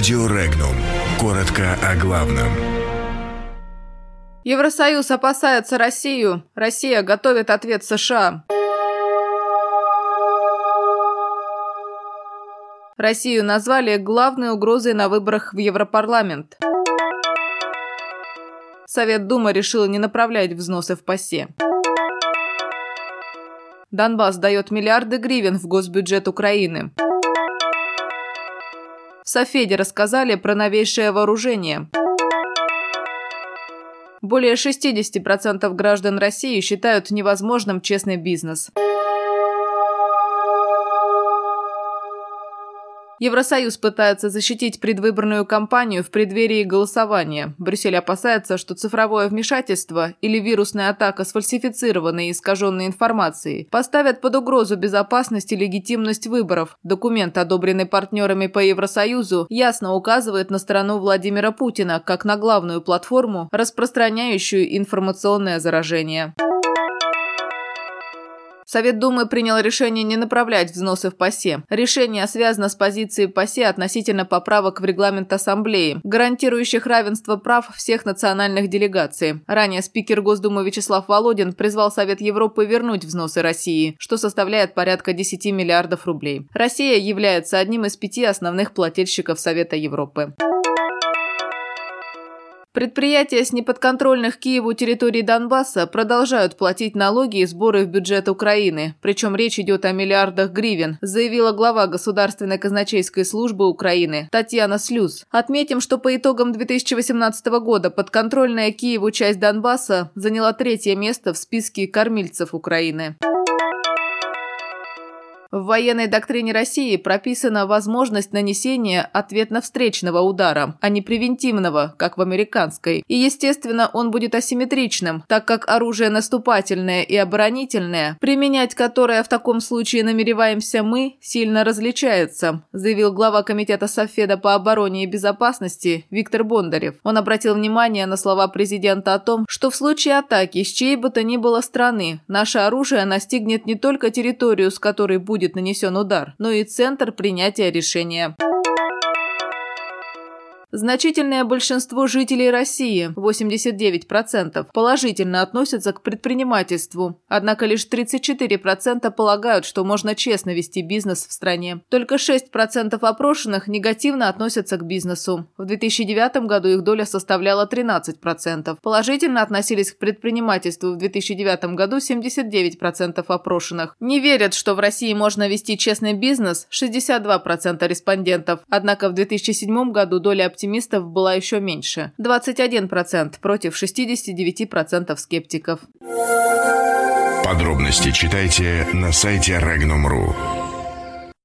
Радио Регнум. Коротко о главном. Евросоюз опасается Россию. Россия готовит ответ США. Россию назвали главной угрозой на выборах в Европарламент. Совет Думы решил не направлять взносы в ПАСЕ. Донбасс дает миллиарды гривен в госбюджет Украины. Софеде рассказали про новейшее вооружение. Более 60% граждан России считают невозможным честный бизнес. Евросоюз пытается защитить предвыборную кампанию в преддверии голосования. Брюссель опасается, что цифровое вмешательство или вирусная атака с фальсифицированной и искаженной информацией поставят под угрозу безопасность и легитимность выборов. Документ, одобренный партнерами по Евросоюзу, ясно указывает на страну Владимира Путина как на главную платформу, распространяющую информационное заражение. Совет Думы принял решение не направлять взносы в ПАСЕ. Решение связано с позицией ПАСЕ относительно поправок в регламент Ассамблеи, гарантирующих равенство прав всех национальных делегаций. Ранее спикер Госдумы Вячеслав Володин призвал Совет Европы вернуть взносы России, что составляет порядка 10 миллиардов рублей. Россия является одним из пяти основных плательщиков Совета Европы. Предприятия с неподконтрольных Киеву территорий Донбасса продолжают платить налоги и сборы в бюджет Украины, причем речь идет о миллиардах гривен, заявила глава Государственной казначейской службы Украины Татьяна Слюз. Отметим, что по итогам 2018 года подконтрольная Киеву часть Донбасса заняла третье место в списке кормильцев Украины. В военной доктрине России прописана возможность нанесения ответно-встречного удара, а не превентивного, как в американской. И, естественно, он будет асимметричным, так как оружие наступательное и оборонительное, применять которое в таком случае намереваемся мы, сильно различается, заявил глава Комитета Софеда по обороне и безопасности Виктор Бондарев. Он обратил внимание на слова президента о том, что в случае атаки с чьей бы то ни было страны, наше оружие настигнет не только территорию, с которой будет будет нанесен удар, но и центр принятия решения. Значительное большинство жителей России, 89%, положительно относятся к предпринимательству, однако лишь 34% полагают, что можно честно вести бизнес в стране. Только 6% опрошенных негативно относятся к бизнесу. В 2009 году их доля составляла 13%. Положительно относились к предпринимательству в 2009 году 79% опрошенных. Не верят, что в России можно вести честный бизнес 62% респондентов, однако в 2007 году доля оптимистов была еще меньше – 21% против 69% скептиков. Подробности читайте на сайте Regnum.ru.